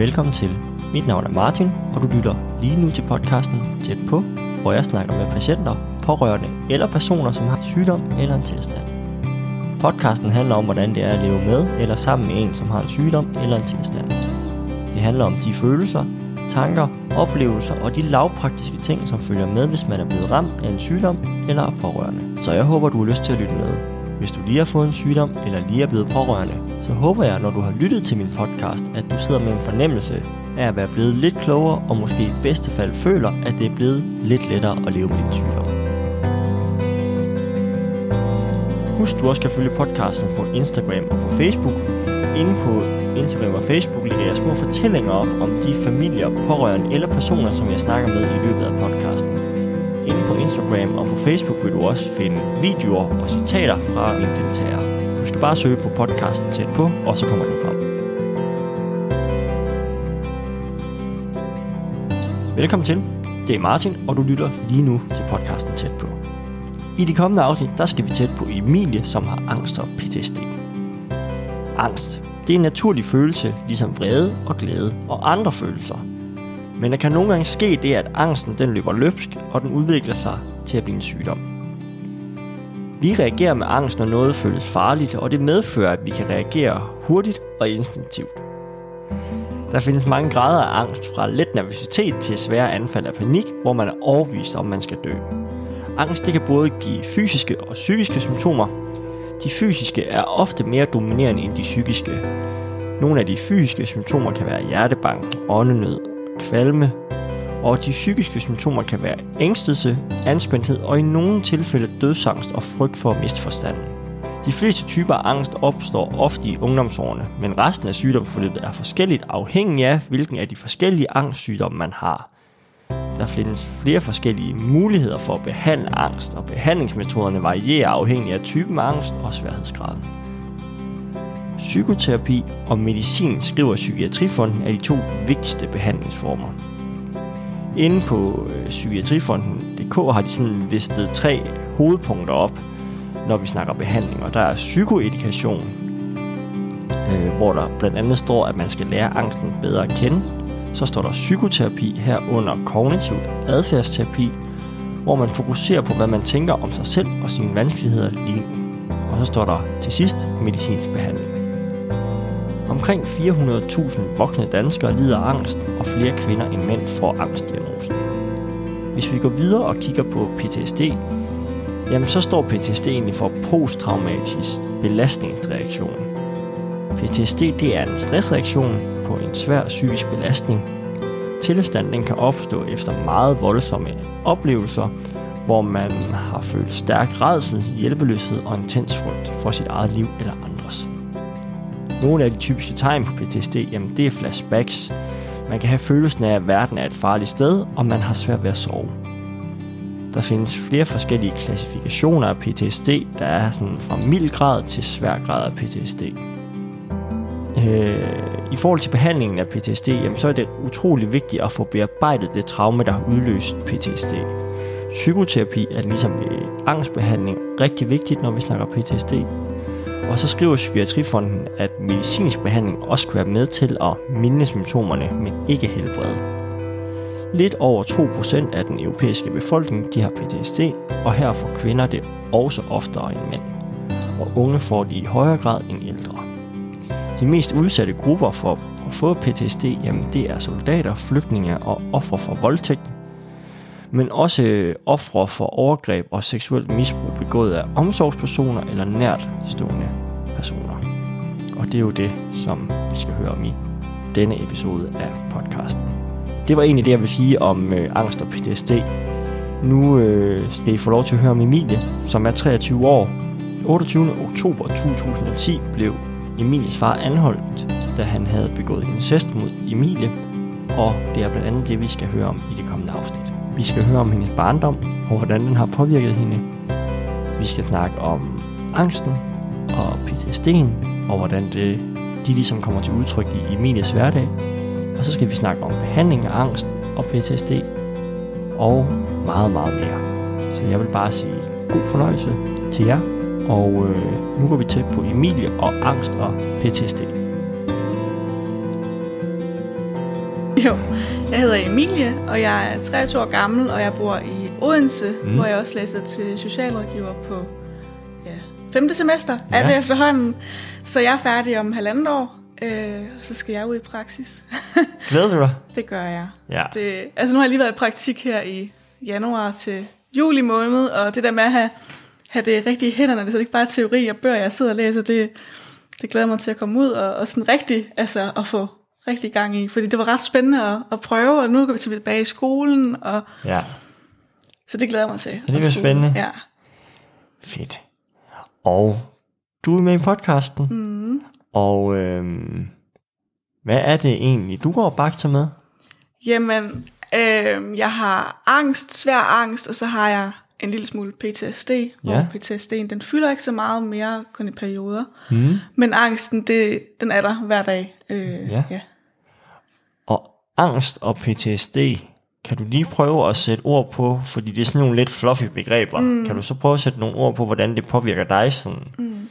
Velkommen til. Mit navn er Martin, og du lytter lige nu til podcasten Tæt på, hvor jeg snakker med patienter, pårørende eller personer, som har sygdom eller en tilstand. Podcasten handler om, hvordan det er at leve med eller sammen med en, som har en sygdom eller en tilstand. Det handler om de følelser, tanker, oplevelser og de lavpraktiske ting, som følger med, hvis man er blevet ramt af en sygdom eller er pårørende. Så jeg håber, du har lyst til at lytte med. Hvis du lige har fået en sygdom eller lige er blevet pårørende, så håber jeg, når du har lyttet til min podcast, at du sidder med en fornemmelse af at være blevet lidt klogere og måske i bedste fald føler, at det er blevet lidt lettere at leve med din sygdom. Husk, du også kan følge podcasten på Instagram og på Facebook. Inde på Instagram og Facebook lægger jeg små fortællinger op om de familier, pårørende eller personer, som jeg snakker med i løbet af podcasten. Instagram og på Facebook vil du også finde videoer og citater fra LinkedIn-tager. Du skal bare søge på podcasten tæt på, og så kommer den frem. Velkommen til. Det er Martin, og du lytter lige nu til podcasten tæt på. I de kommende afsnit, der skal vi tæt på Emilie, som har angst og PTSD. Angst, det er en naturlig følelse, ligesom vrede og glæde og andre følelser. Men der kan nogle gange ske det, at angsten den løber løbsk, og den udvikler sig til at blive en sygdom. Vi reagerer med angst, når noget føles farligt, og det medfører, at vi kan reagere hurtigt og instinktivt. Der findes mange grader af angst, fra let nervøsitet til svære anfald af panik, hvor man er overbevist om, man skal dø. Angst det kan både give fysiske og psykiske symptomer. De fysiske er ofte mere dominerende end de psykiske. Nogle af de fysiske symptomer kan være hjertebank, åndenød, kvalme, og de psykiske symptomer kan være ængstelse, anspændthed og i nogle tilfælde dødsangst og frygt for at miste forstanden. De fleste typer af angst opstår ofte i ungdomsårene, men resten af sygdomsforløbet er forskelligt afhængig af, hvilken af de forskellige angstsygdomme man har. Der findes flere forskellige muligheder for at behandle angst, og behandlingsmetoderne varierer afhængig af typen af angst og sværhedsgraden. Psykoterapi og medicin skriver Psykiatrifonden er de to vigtigste behandlingsformer. Inde på øh, psykiatrifonden.dk har de sådan listet tre hovedpunkter op, når vi snakker behandling. Og der er psykoedikation, øh, hvor der blandt andet står, at man skal lære angsten bedre at kende. Så står der psykoterapi herunder kognitiv adfærdsterapi, hvor man fokuserer på, hvad man tænker om sig selv og sine vanskeligheder lige nu. Og så står der til sidst medicinsk behandling. Omkring 400.000 voksne danskere lider af angst, og flere kvinder end mænd får angstdiagnosen. Hvis vi går videre og kigger på PTSD, jamen så står PTSD egentlig for posttraumatisk belastningsreaktion. PTSD det er en stressreaktion på en svær psykisk belastning. Tilstanden kan opstå efter meget voldsomme oplevelser, hvor man har følt stærk redsel, hjælpeløshed og intens frygt for sit eget liv eller andre. Nogle af de typiske tegn på PTSD, jamen det er flashbacks. Man kan have følelsen af, at verden er et farligt sted, og man har svært ved at sove. Der findes flere forskellige klassifikationer af PTSD, der er sådan fra mild grad til svær grad af PTSD. Øh, I forhold til behandlingen af PTSD, jamen, så er det utrolig vigtigt at få bearbejdet det traume, der har udløst PTSD. Psykoterapi er ligesom ved angstbehandling rigtig vigtigt, når vi snakker PTSD. Og så skriver Psykiatrifonden, at medicinsk behandling også kan være med til at minde symptomerne, men ikke helbrede. Lidt over 2% af den europæiske befolkning de har PTSD, og her får kvinder det også oftere end mænd. Og unge får det i højere grad end ældre. De mest udsatte grupper for at få PTSD, jamen det er soldater, flygtninge og ofre for voldtægt, men også øh, ofre for overgreb og seksuelt misbrug begået af omsorgspersoner eller nært stående. Og det er jo det, som vi skal høre om i denne episode af podcasten. Det var egentlig det, jeg ville sige om øh, angst og PTSD. Nu øh, skal I få lov til at høre om Emilie, som er 23 år. 28. oktober 2010 blev Emilies far anholdt, da han havde begået incest mod Emilie, og det er blandt andet det, vi skal høre om i det kommende afsnit. Vi skal høre om hendes barndom, og hvordan den har påvirket hende. Vi skal snakke om angsten og PTSD'en, og hvordan det, de ligesom kommer til udtryk i Emilies hverdag. Og så skal vi snakke om behandling af angst og PTSD, og meget, meget mere. Så jeg vil bare sige god fornøjelse til jer, og øh, nu går vi tæt på Emilie og angst og PTSD. Jo, jeg hedder Emilie, og jeg er 23 år gammel, og jeg bor i Odense, mm. hvor jeg også læser til socialrådgiver på ja, 5. semester, ja. er det efterhånden. Så jeg er færdig om halvandet år, øh, og så skal jeg ud i praksis. Glæder du dig? Det gør jeg. Ja. Det, altså nu har jeg lige været i praktik her i januar til juli måned, og det der med at have, have det rigtige i hænderne, det er ikke bare teori og bøger, jeg sidder og læser, det, det glæder mig til at komme ud og, og sådan rigtig, altså at få rigtig gang i, fordi det var ret spændende at, at prøve, og nu går vi tilbage i skolen, og Ja. så det glæder jeg mig til. det bliver spændende. Ja. Fedt. Og du er med i podcasten. Mm. Og øhm, hvad er det egentlig, du går og bagter med? Jamen, øh, jeg har angst, svær angst, og så har jeg en lille smule PTSD, ja. hvor PTSD'en, den fylder ikke så meget mere, kun i perioder. Mm. Men angsten, det, den er der hver dag. Øh, Ja. ja. Og angst og PTSD, kan du lige prøve at sætte ord på, fordi det er sådan nogle lidt fluffy begreber. Mm. Kan du så prøve at sætte nogle ord på, hvordan det påvirker dig sådan? Mm.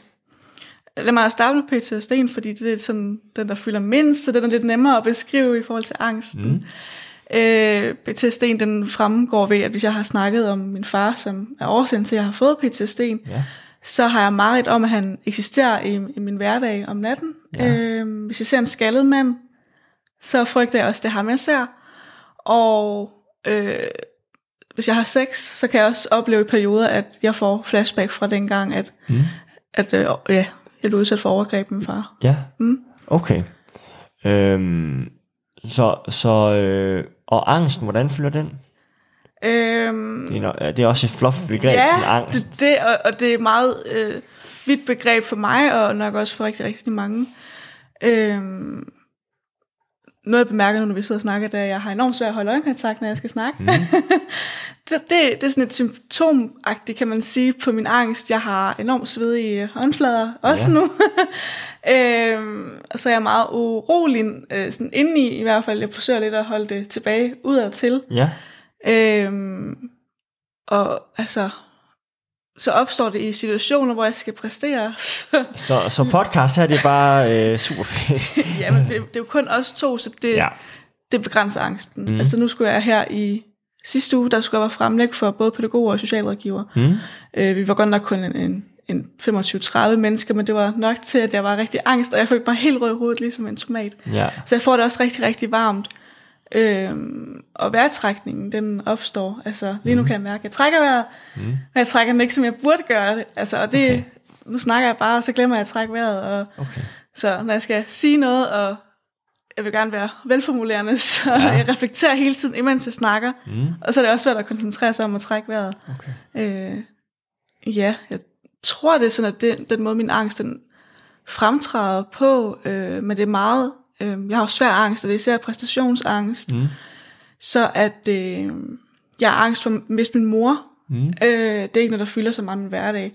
Lad mig starte med PTSD'en, fordi det er sådan, den, der fylder mindst, så den er lidt nemmere at beskrive i forhold til angsten. Mm. Øh, PTSD'en, den fremgår ved, at hvis jeg har snakket om min far, som er årsagen til, at jeg har fået PTSD'en, Ja. så har jeg meget om, at han eksisterer i, i min hverdag om natten. Ja. Øh, hvis jeg ser en skaldet mand, så frygter jeg også, det ham, jeg ser. Og øh, hvis jeg har sex, så kan jeg også opleve i perioder, at jeg får flashback fra dengang, at, Mm. at øh, ja, jeg blev udsat for overgreb med min far. Ja, Mm. okay. Øhm, så, så øh, og angsten, hvordan fylder den? Øhm, Det er, no- det er også et fluffy begreb, ja, sådan angst. det, det, og, og det er meget øh, vidt begreb for mig, og nok også for rigtig, rigtig mange. Øhm, noget jeg bemærker nu, når vi sidder og snakker, det er, at jeg har enormt svært at holde øjenkontakt, når jeg skal snakke. Mm. det, det, det er sådan et symptomagtigt, kan man sige, på min angst. Jeg har enormt svedige håndflader, også Ja. nu. øhm, og så er jeg meget urolig, øh, sådan indeni i hvert fald. Jeg forsøger lidt at holde det tilbage udad til. Ja, Øhm, og altså, så opstår det i situationer, hvor jeg skal præstere. Så, så, så podcast her, det er bare øh, super fedt. jamen, det, det er jo kun os to, så det, ja. ja. det begrænser angsten. Mm. Altså nu skulle jeg her i sidste uge, der skulle jeg være fremlæg for både pædagoger og socialrådgiver. Mm. Øh, vi var godt nok kun en, en, en 25-30 mennesker, men det var nok til, at jeg var rigtig angst, og jeg følte mig helt rød i hovedet, ligesom en tomat. Ja. Så jeg får det også rigtig, rigtig varmt. Øhm, og vejrtrækningen, den opstår. Altså, lige nu kan jeg mærke, at jeg trækker vejret, mm. men jeg trækker den ikke, som jeg burde gøre det. Altså, og det, Okay. nu snakker jeg bare, og så glemmer jeg at trække vejret. Og, Okay. så når jeg skal sige noget, og jeg vil gerne være velformulerende, så ja. jeg reflekterer hele tiden, imens jeg snakker. Mm. Og så er det også svært at koncentrere sig om at trække vejret. Okay. Øh, ja, jeg tror, det er sådan, at det, den måde, min angst den fremtræder på, øh, men det er meget, øh, jeg har jo svær angst, og det er især præstationsangst, Mm. så at øh, jeg har angst for at miste min mor. Mm. Øh, det er ikke noget, der fylder så meget min hverdag.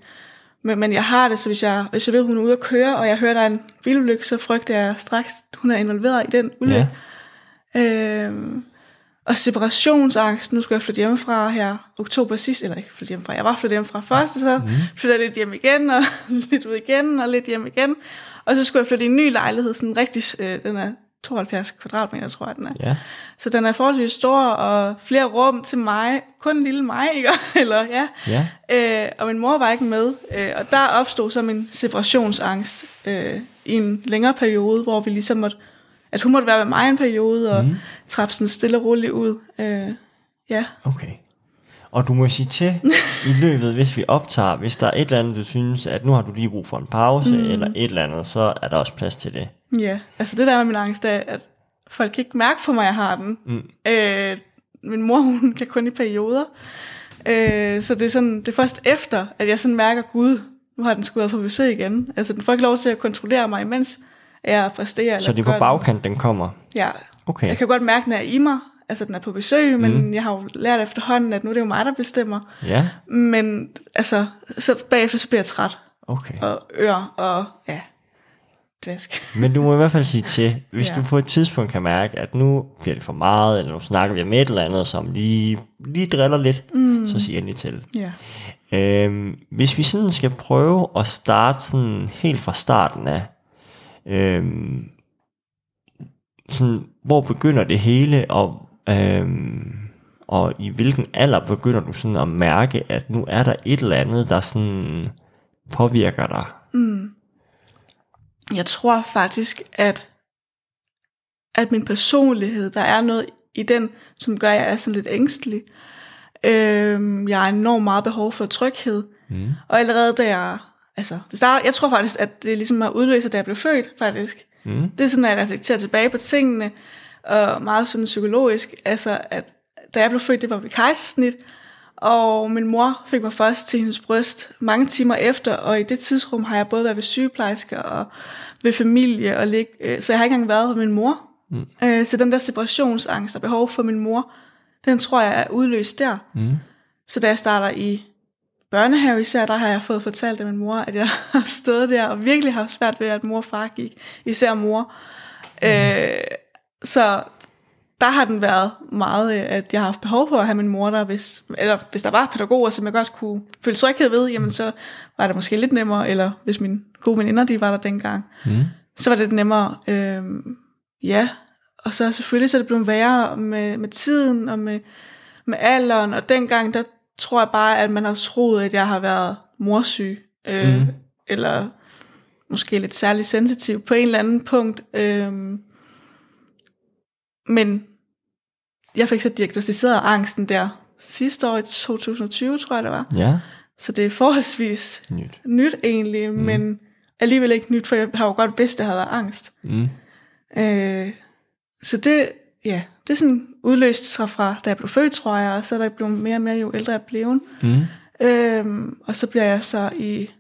Men, men jeg har det, så hvis jeg, hvis jeg ved, hun er ude at køre, og jeg hører, der er en bilulykke, så frygter jeg straks, at hun er involveret i den ulykke. Ja. Øhm, og separationsangst, nu skulle jeg flytte hjemmefra her oktober sidst, eller ikke flytte hjemmefra, jeg var flyttet hjemmefra først, og så Mhm. flyttede jeg lidt hjem igen, og lidt ud igen, og lidt hjem igen. Og så skulle jeg flytte i en ny lejlighed, sådan rigtig, øh, den er 72 kvadratmeter, tror jeg den er. Ja. Så den er forholdsvis stor, og flere rum til mig, kun en lille mig, ikke? eller ja. Ja. Øh, og min mor var ikke med, øh, og der opstod så min separationsangst øh, i en længere periode, hvor vi ligesom måtte, at hun måtte være med mig en periode, og mm. trappe sådan stille og roligt ud. Øh, ja. Okay. Og du må sige til i løbet, hvis vi optager, hvis der er et eller andet, du synes, at nu har du lige brug for en pause, mm. eller et eller andet, så er der også plads til det. Ja, altså det der med min angst er, at folk kan ikke mærke på mig, at jeg har den. Mm. Øh, min mor, hun kan kun i perioder. Øh, så det er, sådan, det er først efter, at jeg sådan mærker, gud, nu har den skulle på besøg igen. Altså den får ikke lov til at kontrollere mig, imens jeg præsterer. Så det er på bagkant, den kommer. Ja, Okay. jeg kan godt mærke, når jeg er i mig, altså den er på besøg, men mm. jeg har jo lært efterhånden, at nu er det jo mig, der bestemmer. Ja, Men altså, så bagefter så bliver jeg træt, okay. og ør, og ja, dvask. Men du må i hvert fald sige til, hvis ja. Du på et tidspunkt kan mærke, at nu bliver det for meget, eller nu snakker vi om et eller andet, som lige, lige driller lidt, mm. så sig endelig til. Ja. Øhm, hvis vi sådan skal prøve at starte sådan helt fra starten af, øhm, sådan, hvor begynder det hele, og, øhm, og i hvilken alder begynder du sådan at mærke, at nu er der et eller andet, der sådan påvirker dig? Jeg tror faktisk, at, at min personlighed, der er noget i den, som gør, at jeg er sådan lidt ængstelig. Øhm, jeg har enormt meget behov for tryghed. Mm. Og allerede da jeg... Altså, det starter, jeg tror faktisk, at det ligesom har udløst, da jeg blev født, faktisk. Mm. Det er sådan, at jeg reflekterer tilbage på tingene, og meget sådan psykologisk. Altså, at da jeg blev født, det var ved kejsersnit, og min mor fik mig først til hendes bryst mange timer efter, og i det tidsrum har jeg både været ved sygeplejersker og ved familie, og lig, øh, så jeg har ikke engang været ved min mor. Mm. Øh, så den der separationsangst og behov for min mor, den tror jeg er udløst der. Mm. Så da jeg starter i børnehave især, der har jeg fået fortalt af min mor, at jeg har stået der og virkelig har svært ved, at mor og far gik. Især mor. Mm. Øh, så der har den været meget, øh, at jeg har haft behov for at have min mor der, hvis, eller hvis der var pædagoger, som jeg godt kunne føle tryghed ved, jamen så var det måske lidt nemmere, eller hvis mine gode veninder, de var der dengang, mm. så var det nemmere. Øh, ja, og så selvfølgelig så er det blevet værre med, med tiden og med, med alderen, og dengang, der tror jeg bare, at man har troet, at jeg har været morsyg, øh, mm. eller måske lidt særligt sensitiv på en eller anden punkt. Øh, men jeg fik så diagnostiseret angsten der sidste år i 2020, tror jeg det var. Ja. Så det er forholdsvis Nyt. nyt egentlig, mm. men alligevel ikke nyt, for jeg har jo godt vidst, at det havde været angst. Mm. Øh, så det, ja, det er sådan udløst sig fra, da jeg blev født, tror jeg, og så er der blevet mere og mere, jo ældre jeg blev. Mm. Øhm, og så bliver jeg så i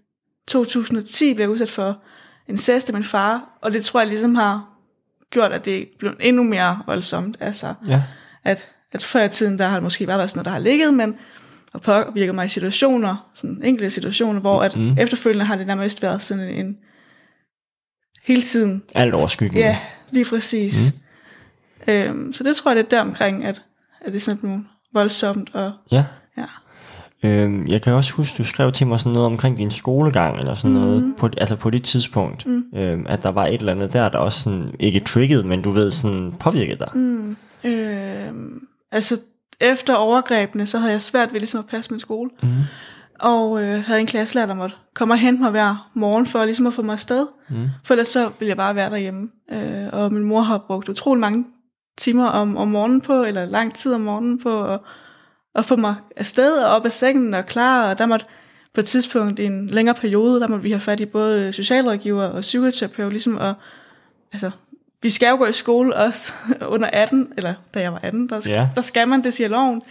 2010 blev udsat for incest af min far, og det tror jeg ligesom har gjort, at det blev endnu mere voldsomt. Altså, Ja. at, at før i tiden, der har det måske bare været sådan noget, der har ligget, men og påvirket mig i situationer, sådan enkelte situationer, hvor at Mhm. efterfølgende har det nærmest været sådan en, en hele tiden Alt overskyggende. Ja, lige præcis. Mm. Øhm, så det tror jeg, det er der omkring, at, at det er sådan nogle voldsomt. Og, Ja. Øhm, jeg kan også huske, du skrev til mig sådan noget omkring din skolegang, eller sådan mm. noget, på, altså på det tidspunkt, mm. øhm, at der var et eller andet der, der også sådan, ikke triggede, men du ved, sådan påvirkede dig. Mm. øhm, altså, efter overgrebene, så havde jeg svært ved ligesom at passe min skole. Mm. Og øh, havde en klasselærer, der måtte komme og hente mig hver morgen, for ligesom at få mig afsted. Mm. For ellers så ville jeg bare være derhjemme. Øh, og min mor har brugt utrolig mange timer om, om morgenen på, eller lang tid om morgenen på, at, at få mig afsted og op af sengen og klar. Og der måtte på et tidspunkt i en længere periode, der måtte vi have fat i både socialrådgiver og psykoterapeut, ligesom at, altså, vi skal jo gå i skole også under 18, eller da jeg var 18, der, Ja. der skal man, det siger loven.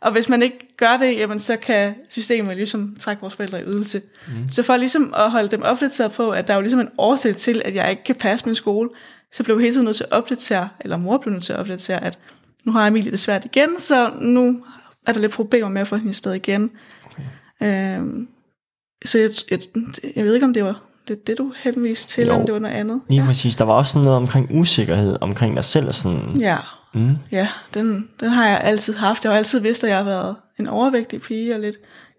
Og hvis man ikke gør det, jamen, så kan systemet ligesom trække vores forældre i ydelse. Mm. Så for ligesom at holde dem opdateret på, at der er jo ligesom en årsag til, at jeg ikke kan passe min skole, så blev jeg hele tiden nødt til at opdatere, eller mor blev nødt til at opdatere, at nu har Emilie det svært igen, så nu er der lidt problemer med at få hende i sted igen. Okay. Øhm, så jeg, jeg, jeg ved ikke, om det var det, det du henviste til, Jo. om det var noget andet. Lige ja. præcis. Der var også noget omkring usikkerhed omkring dig selv. Sådan, Ja, mm. ja den, den har jeg altid haft. Jeg har altid vidst, at jeg har været en overvægtig pige, og lidt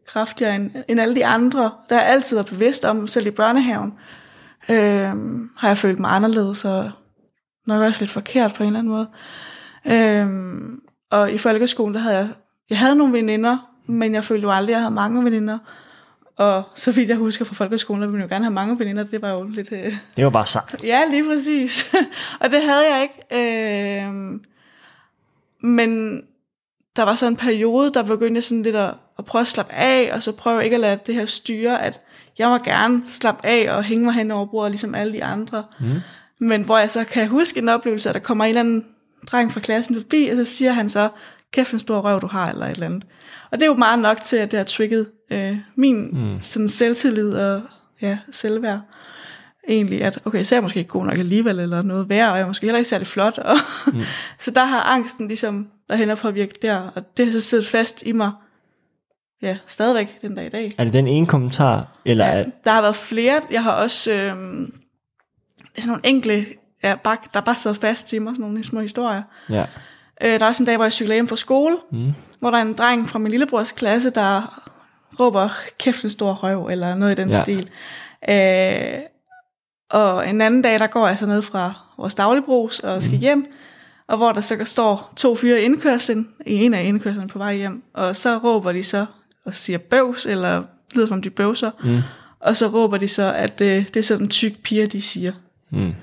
kraftigere end, end alle de andre. Der har jeg altid været bevidst om, selv i børnehaven, øhm, har jeg følt mig anderledes, og nok også lidt forkert på en eller anden måde. Øhm, og i folkeskolen, der havde jeg, jeg havde nogle veninder, men jeg følte jo aldrig, at jeg havde mange veninder. Og så vidt jeg husker fra folkeskolen, der ville jeg jo gerne have mange veninder. Det var jo lidt... Øh, Det var bare sejt. Ja, lige præcis. og det havde jeg ikke. Øh, men der var så en periode, der begyndte jeg sådan lidt at, at prøve at slappe af, og så prøve ikke at lade det her styre, at jeg må gerne slappe af og hænge mig hen over bordet, ligesom alle de andre. Mm. Men hvor jeg så kan huske en oplevelse, at der kommer en eller anden dreng fra klassen forbi, og så siger han så, kæft en stor røv du har, eller et eller andet. Og det er jo meget nok til, at det har trigget øh, min mm. sådan selvtillid og ja, selvværd egentlig, at okay, så er jeg måske ikke god nok alligevel, eller noget værre, og jeg er måske heller ikke særlig flot. Og mm. så der har angsten ligesom derhen og påvirket der, og det har så siddet fast i mig, ja, stadigvæk den dag i dag. Er det den ene kommentar, eller ja. Der har været flere, jeg har også, er sådan nogle enkle, ja, bare, der bare sidder fast i mig, sådan nogle små historier. ja. Øh, der er også en dag, hvor jeg cykler hjem fra skole, mm. hvor der er en dreng fra min lillebrors klasse, der råber, kæft en stor røv, eller noget i den Ja. stil. Øh, og en anden dag, der går jeg så ned fra vores dagligbrugs og skal mm. hjem, og hvor der så står to fyre i indkørslen, i en af indkørslerne på vej hjem, og så råber de så og siger bøvs, eller lyder som om de bøvser, mm. og så råber de så, at det, det er sådan tyk piger, de siger. Mm.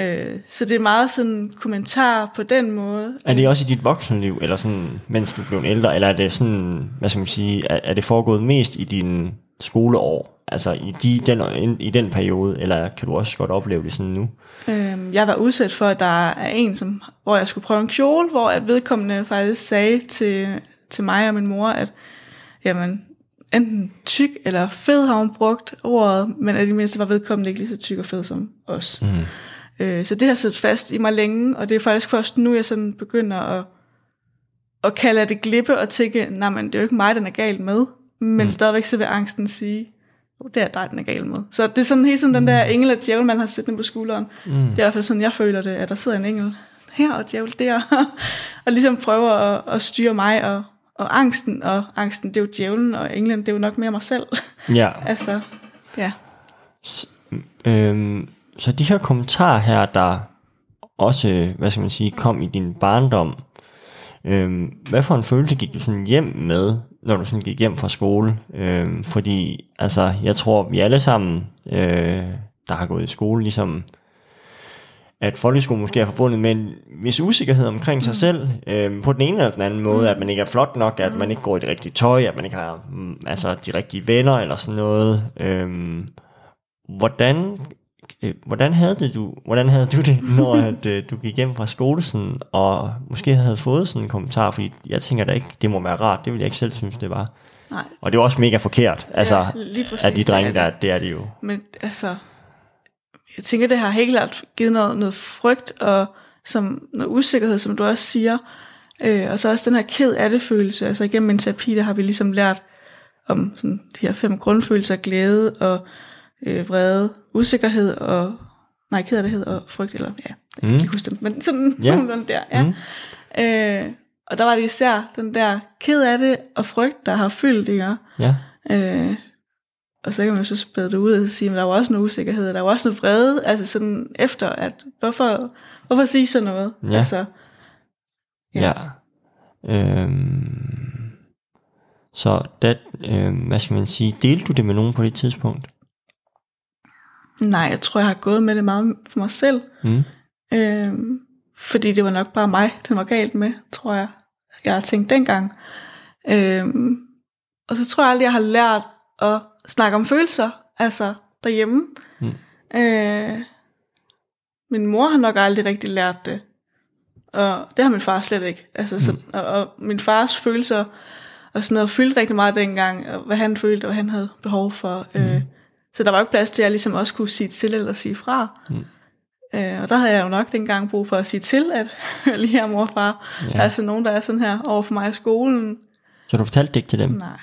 Øh, så det er meget sådan kommentar på den måde. Er det også i dit voksenliv, eller sådan, mens du blev ældre, eller er det sådan, hvad skal man sige, er, er det foregået mest i din skoleår? Altså i, de, den, i den periode, eller kan du også godt opleve det sådan nu? Øhm, jeg var udsat for, at der er en, som, hvor jeg skulle prøve en kjole, hvor at vedkommende faktisk sagde til, til mig og min mor, at jamen, enten tyk eller fed har hun brugt ordet, men at de mindste var vedkommende ikke lige så tyk og fed som os. Mm. Øh, så det har siddet fast i mig længe, og det er faktisk først nu, jeg sådan begynder at, at kalde det glippe og tænke, nej, men det er jo ikke mig, den er galt med, men mm. stadigvæk så vil angsten sige, oh, det er dig, den er gal med. Så det er sådan hele tiden den der mm. engel og djævel, man har siddende på skulderen. Mm. Det er i hvert fald sådan, jeg føler det, at der sidder en engel her og djævel der, og ligesom prøver at, at styre mig og, og angsten, og angsten, det er jo djævlen, og englen, det er jo nok mere mig selv. Ja. altså, ja. S- øhm, så de her kommentarer her, der også, hvad skal man sige, kom i din barndom, øhm, hvad for en følelse gik du sådan hjem med, når du sådan gik hjem fra skole? Øhm, fordi, altså, jeg tror, vi alle sammen, øh, der har gået i skole, ligesom, at folkeskolen måske er forbundet med en vis usikkerhed omkring sig mm. selv, øh, på den ene eller den anden måde, mm. at man ikke er flot nok, at man ikke går i det rigtige tøj, at man ikke har mm, altså, de rigtige venner eller sådan noget. Øh, hvordan øh, hvordan havde det du, hvordan havde du det, når at, øh, du gik hjem fra skole sådan, og måske havde fået sådan en kommentar, fordi jeg tænker da ikke, det må være rart, det ville jeg ikke selv synes, det var. Nej. Og det var også mega forkert, altså, ja, at de drenge der, det er det jo. Men altså, jeg tænker, det har helt klart givet noget, noget frygt, og som noget usikkerhed, som du også siger, øh, og så også den her ked af det følelse, altså igennem min terapi, der har vi ligesom lært om sådan, de her fem grundfølelser, glæde og øh, vrede, usikkerhed og, nej, kederlighed og frygt, eller ja, jeg kan mm. ikke huske dem, men sådan ja. nogenlunde der, ja. Mm. Øh, og der var det især den der ked af det og frygt, der har fyldt, ikke? Ja. Øh, og så kan man så spæde det ud og sige, at der var også noget usikkerhed, der var også noget vrede, altså sådan efter, at hvorfor, hvorfor sige sådan noget? Ja. Altså, ja. ja. Øhm, så det, øh, hvad skal man sige, delte du det med nogen på det tidspunkt? Nej, jeg tror, jeg har gået med det meget for mig selv. Mm. Øhm, fordi det var nok bare mig, den var galt med, tror jeg. Jeg har tænkt dengang. Øhm, og så tror jeg aldrig, jeg har lært at snakke om følelser, altså derhjemme. Mm. Øh, min mor har nok aldrig rigtig lært det. Og det har min far slet ikke. Altså, mm. så, og, og min fars følelser og sådan noget fyldte rigtig meget dengang, og hvad han følte, og hvad han havde behov for. Mm. Øh, så der var ikke plads til, at jeg ligesom også kunne sige til eller sige fra. Mm. Øh, og der havde jeg jo nok dengang brug for at sige til, at lige her mor og far, ja. altså nogen, der er sådan her over for mig i skolen. Så du fortalte det ikke til dem? Nej,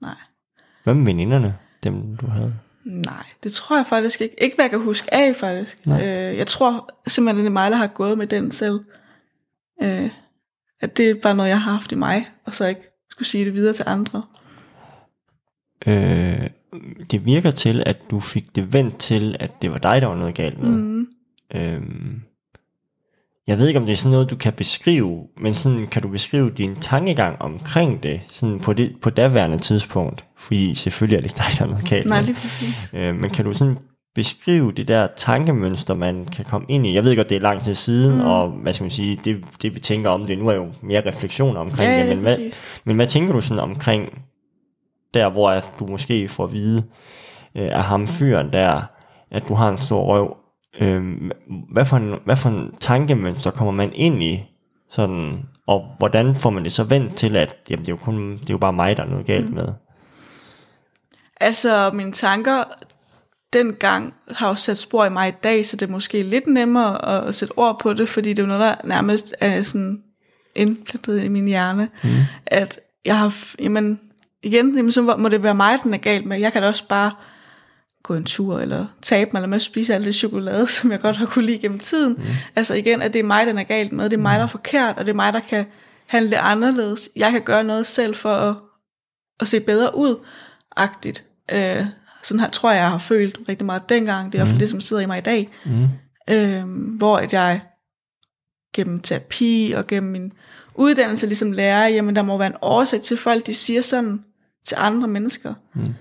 nej. Hvad med veninderne, dem du havde? Nej, det tror jeg faktisk ikke. Ikke hvad jeg kan huske af faktisk. Øh, jeg tror simpelthen, det er mig, der har gået med den selv. Øh, at det er bare noget, jeg har haft i mig, og så ikke skulle sige det videre til andre. Øh, det virker til, at du fik det vendt til, at det var dig, der var noget galt med. Mm. Øhm, jeg ved ikke, om det er sådan noget, du kan beskrive, men sådan kan du beskrive din tankegang omkring det, sådan på, det, på daværende tidspunkt, fordi selvfølgelig er det ikke dig, der er noget galt med. Nej, lige præcis. Øh, men kan du sådan beskrive det der tankemønster, man kan komme ind i? Jeg ved godt, det er lang tid siden, mm. og hvad skal man sige, det, det vi tænker om det nu er jo mere refleksion omkring ja, det, men hvad, men hvad tænker du sådan omkring der hvor at du måske får at vide øh, af ham fyren der, at du har en stor røv. Øh, hvad, for en, hvad for en tankemønster kommer man ind i, sådan, og hvordan får man det så vendt til, at jamen, det, er jo kun, det er jo bare mig, der er noget galt mm. med? Altså, mine tanker dengang har jo sat spor i mig i dag, så det er måske lidt nemmere at, sætte ord på det, fordi det er jo noget, der nærmest er sådan indplantet i min hjerne, mm. at jeg har, jamen, igen, jamen, så må det være mig, den er galt med. Jeg kan da også bare gå en tur, eller tabe mig, eller med at spise alt det chokolade, som jeg godt har kunne lide gennem tiden. Mm. Altså igen, at det er mig, den er galt med. Det er mig, der er forkert, og det er mig, der kan handle anderledes. Jeg kan gøre noget selv for at, at se bedre ud, agtigt. Øh, sådan her tror jeg, jeg har følt rigtig meget dengang. Det er i hvert fald mm. det, som sidder i mig i dag. Mm. øh, hvor at jeg gennem terapi og gennem min uddannelse ligesom lærer, jamen der må være en årsag til folk, de siger sådan til andre mennesker. Mm.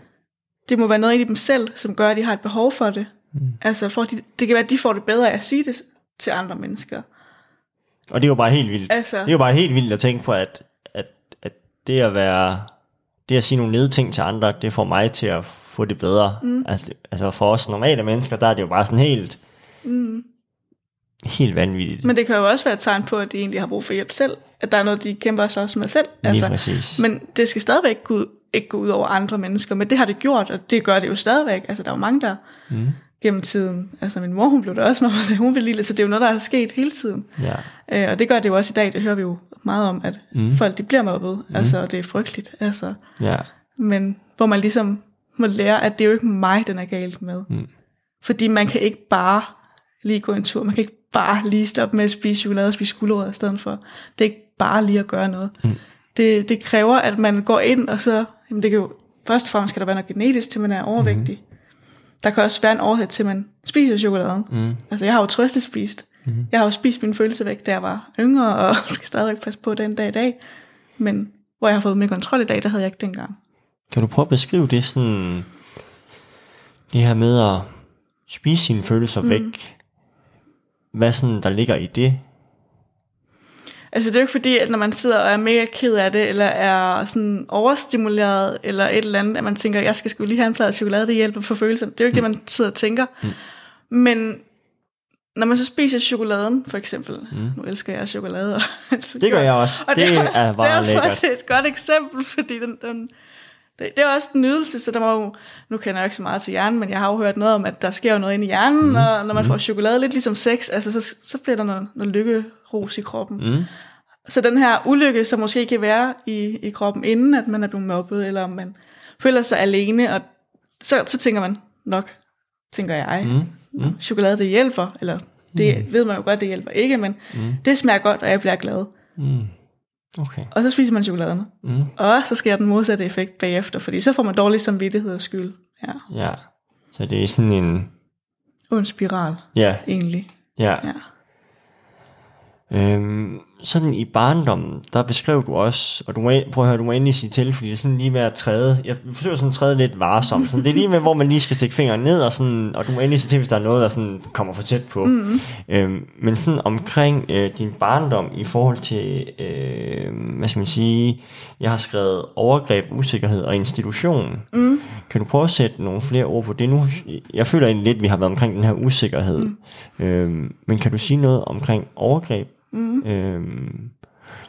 Det må være noget i dem selv, som gør, at de har et behov for det. Mm. Altså for de, det kan være, at de får det bedre af at sige det til andre mennesker. Og det er jo bare helt vildt. Altså, Det er jo bare helt vildt at tænke på, at, at, at det at være, det at sige nogle nedting til andre, det får mig til at få det bedre. Mm. Altså, altså for os normale mennesker, der er det jo bare sådan helt, mm. helt vanvittigt. Men det kan jo også være et tegn på, at de egentlig har brug for hjælp selv. At der er noget, de kæmper sig også med selv. Lige Altså, præcis. men det skal stadigvæk gå ud, ikke gå ud over andre mennesker. Men det har det gjort, og det gør det jo stadigvæk. Altså, der er jo mange, der Mm. gennem tiden. Altså, min mor, hun blev der også med, hun blev lille, så det er jo noget, der er sket hele tiden. Ja. Øh, og det gør det jo også i dag. Det hører vi jo meget om, at mm. folk, de bliver mobbet. Mm. Altså, og det er frygteligt. Altså, Ja. men hvor man ligesom må lære, at det er jo ikke mig, den er galt med. Mm. Fordi man kan ikke bare lige gå en tur. Man kan ikke bare lige stoppe med at spise chokolade og spise gulerødder i stedet for. Det er ikke bare lige at gøre noget. Mm. Det, det kræver, at man går ind, og så... Jamen det kan jo, først og fremmest skal der være noget genetisk til, at man er overvægtig. Mm. Der kan også være en årsag til, at man spiser chokoladen. Mm. Altså jeg har jo trøstespist. Mhm. Jeg har jo spist min følelse væk, da jeg var yngre, og skal stadigvæk passe på den dag i dag. Men hvor jeg har fået mere kontrol i dag, der havde jeg ikke dengang. Kan du prøve at beskrive det sådan, det her med at spise sine følelser mm. væk? Hvad sådan, der ligger i det? Altså det er jo ikke fordi, at når man sidder og er mega ked af det, eller er sådan overstimuleret, eller et eller andet, at man tænker, jeg skal sgu lige have en plade chokolade, det hjælper for følelserne. Det er jo ikke mm. det, man sidder og tænker. Mm. Men når man så spiser chokoladen, for eksempel, mm. nu elsker jeg chokolade. Og, altså, Det gør jeg også. Og det, det er, også er bare derfor, lækkert. det er et godt eksempel, fordi den, den, det, det er også en nydelse, så der må jo, nu kender jeg ikke så meget til hjernen, men jeg har jo hørt noget om, at der sker jo noget inde i hjernen, mm. og når man får chokolade, lidt ligesom sex, altså så, så bliver der noget, noget lykkeros i kroppen. Mm. Så den her ulykke, som måske kan være i, i kroppen, inden at man er blevet mobbet, eller om man føler sig alene, og så, så tænker man nok, tænker jeg, Mm. mm. chokolade det hjælper, eller det mm. ved man jo godt, det hjælper ikke, men mm. det smager godt, og jeg bliver glad. Mm. Okay. Og så spiser man chokoladen. Mm. Og så sker den modsatte effekt bagefter, fordi så får man dårlig samvittighed og skyld. Ja, Ja. Så det er sådan en... ond spiral, Ja, egentlig. ja. Ja. Øhm, sådan i barndommen, der beskrev du også, og du må, prøv at høre, du må endelig sige til, fordi det er sådan lige med at træde, jeg forsøger sådan at træde lidt varsomt, sådan, det er lige med, hvor man lige skal stikke fingeren ned, og, sådan, og du må endelig sige til, hvis der er noget, der sådan kommer for tæt på. Mm. Øhm, men sådan omkring øh, din barndom i forhold til, øh, hvad skal man sige, jeg har skrevet overgreb, usikkerhed og institution. Mm. Kan du prøve at sætte nogle flere ord på det nu? Jeg føler egentlig lidt, at vi har været omkring den her usikkerhed. Mm. Øhm, men kan du sige noget omkring overgreb? Mm. Øhm,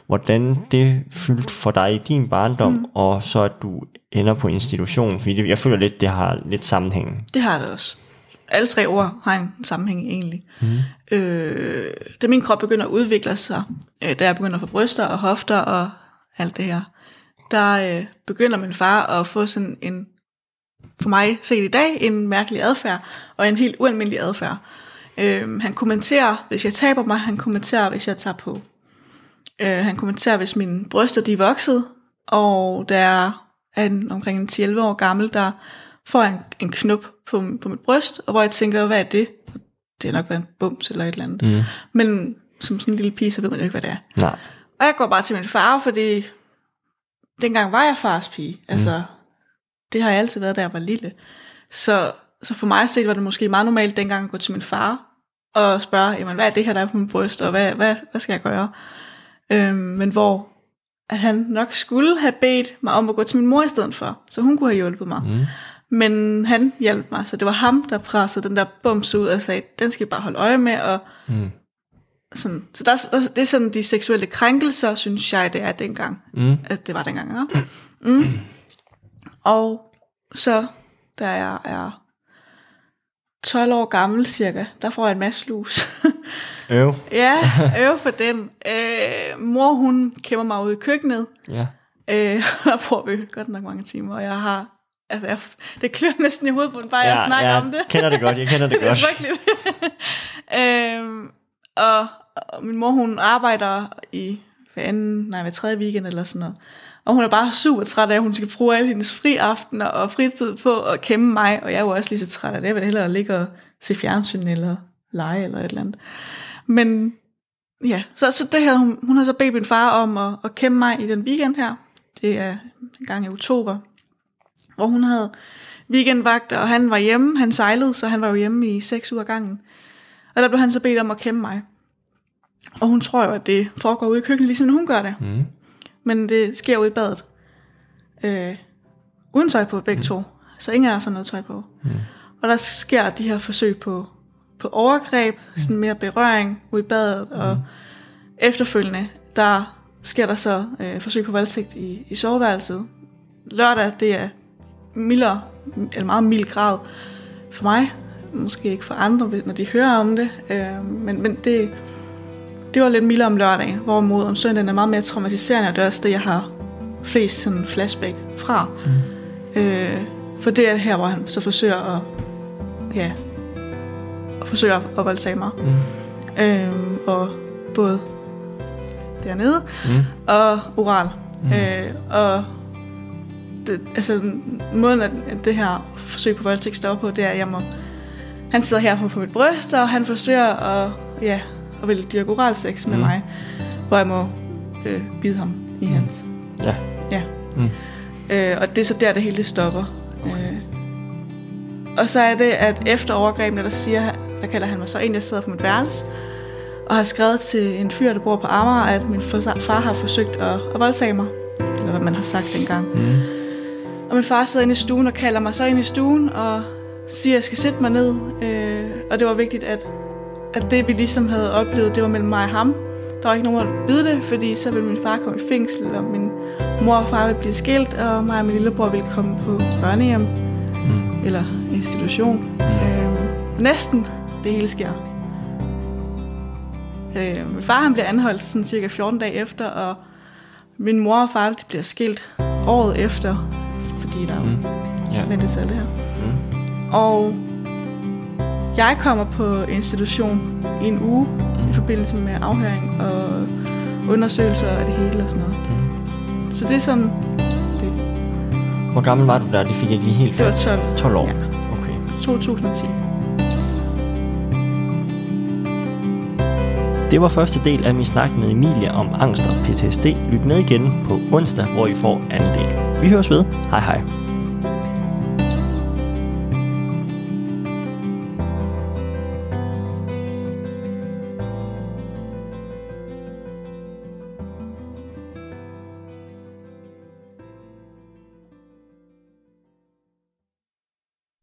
hvordan det fyldte for dig i din barndom, mm. og så at du ender på institution, fordi det, jeg føler lidt, det har lidt sammenhæng. Det har det også. Alle tre ord har en sammenhæng egentlig. Mm. Øh, da min krop begynder at udvikle sig, øh, da jeg begynder at få bryster og hofter og alt det her, der øh, begynder min far at få sådan en, for mig set i dag, en mærkelig adfærd, og en helt ualmindelig adfærd. Øh, han kommenterer, hvis jeg taber mig, han kommenterer, hvis jeg tager på. Øh, han kommenterer, hvis mine bryster de er vokset, og der er en, omkring en 10-11 år gammel, der får en, en knop på, på mit bryst, og hvor jeg tænker, hvad er det? Det er nok været en bums eller et eller andet. Mm. Men som sådan en lille pige, så ved man jo ikke, hvad det er. Nej. Og jeg går bare til min far, fordi dengang var jeg fars pige. Altså, det har jeg altid været, da jeg var lille. Så, så for mig set var det måske meget normalt dengang at gå til min far og spørge, jamen, hvad er det her, der er på min bryst, og hvad, hvad, hvad skal jeg gøre? Øhm, men hvor at han nok skulle have bedt mig om at gå til min mor i stedet for, så hun kunne have hjulpet mig. Mm. Men han hjalp mig, så det var ham, der pressede den der bums ud og sagde, den skal I bare holde øje med, og Mm. sådan. Så der, der, det er sådan de seksuelle krænkelser, synes jeg, det er dengang. Mm. At det var dengang, ja. Mm. Og så, da jeg er 12 år gammel cirka, der får jeg en masse lus. Øv. ja, øv for den. Øh, mor, hun kæmmer mig ud i køkkenet. Ja. Øh, der bruger vi godt nok mange timer, og jeg har... Altså, jeg, det klør næsten i hovedet på den, bare jeg ja, snakker ja, om det. kender det godt, jeg kender det det er godt. frygteligt. øhm, og, og min mor, hun arbejder i hver anden, nej, hver tredje weekend eller sådan noget. Og hun er bare super træt af, at hun skal bruge alle hendes fri aftener og fritid på at kæmpe mig. Og jeg er jo også lige så træt af det. Jeg vil hellere ligge og se fjernsyn eller lege eller et eller andet. Men ja, så, så det her, hun, hun har så bedt min far om at, at kæmpe mig i den weekend her. Det er en gang i oktober, hvor hun havde weekendvagt, og han var hjemme. Han sejlede, så han var jo hjemme i seks uger gangen. Og der blev han så bedt om at kæmpe mig. Og hun tror jo, at det foregår ude i køkkenet, ligesom hun gør det. Mm. Men det sker ude i badet. Øh, uden tøj på begge mm. to. Så ingen af os har noget tøj på. Mm. Og der sker de her forsøg på, på overgreb, mm. sådan mere berøring ude i badet. Mm. Og efterfølgende, der sker der så øh, forsøg på voldtægt i, i soveværelset. Lørdag, det er mildere, eller meget mild grad for mig. Måske ikke for andre, når de hører om det. Øh, men, men det, det var lidt mildere om lørdagen, hvorimod om søndagen er meget mere traumatiserende, og det er også det, jeg har flest sådan flashback fra. Mm. Øh, for det er her, hvor han så forsøger at, ja, at forsøge at voldtage mig. Mm. Øh, og både dernede mm. og oral. Mm. Øh, og det, altså, måden, at det her forsøg på voldtægt står på, det er, at jeg må, han sidder her på mit bryst, og han forsøger at, ja, og vil dyrke oral sex med mm. mig, hvor jeg må øh, bide ham i mm. hans. Ja. Ja. Mm. Øh, og det er så der, det hele det stopper. Okay. Øh, og så er det, at efter overgrebene, der siger, der kalder han mig så en, der sidder på mit værelse, og har skrevet til en fyr, der bor på Amager, at min far har forsøgt at, at voldtage mig. Eller hvad man har sagt dengang. Mm. Og min far sidder inde i stuen og kalder mig så ind i stuen og siger, at jeg skal sætte mig ned. Øh, og det var vigtigt, at, at det vi ligesom havde oplevet, det var mellem mig og ham. Der var ikke nogen, der vide det, fordi så ville min far komme i fængsel, og min mor og far ville blive skilt, og mig og min lillebror ville komme på børnehjem. Mm. Eller institution. Mm. Øh, næsten det hele sker. Øh, min far han bliver anholdt sådan cirka 14 dage efter, og min mor og far de bliver skilt året efter, fordi der mm. ja. venter til det her. Mm. Og jeg kommer på institution i en uge mm. i forbindelse med afhøring og undersøgelser af det hele og sådan noget. Mm. Så det er sådan det. Hvor gammel var du der? Det fik jeg ikke lige helt Det var 12. 12 år? Ja. Okay. 2010. Det var første del af min snak med Emilie om angst og PTSD. Lyt med igen på onsdag, hvor I får anden del. Vi høres ved. Hej hej.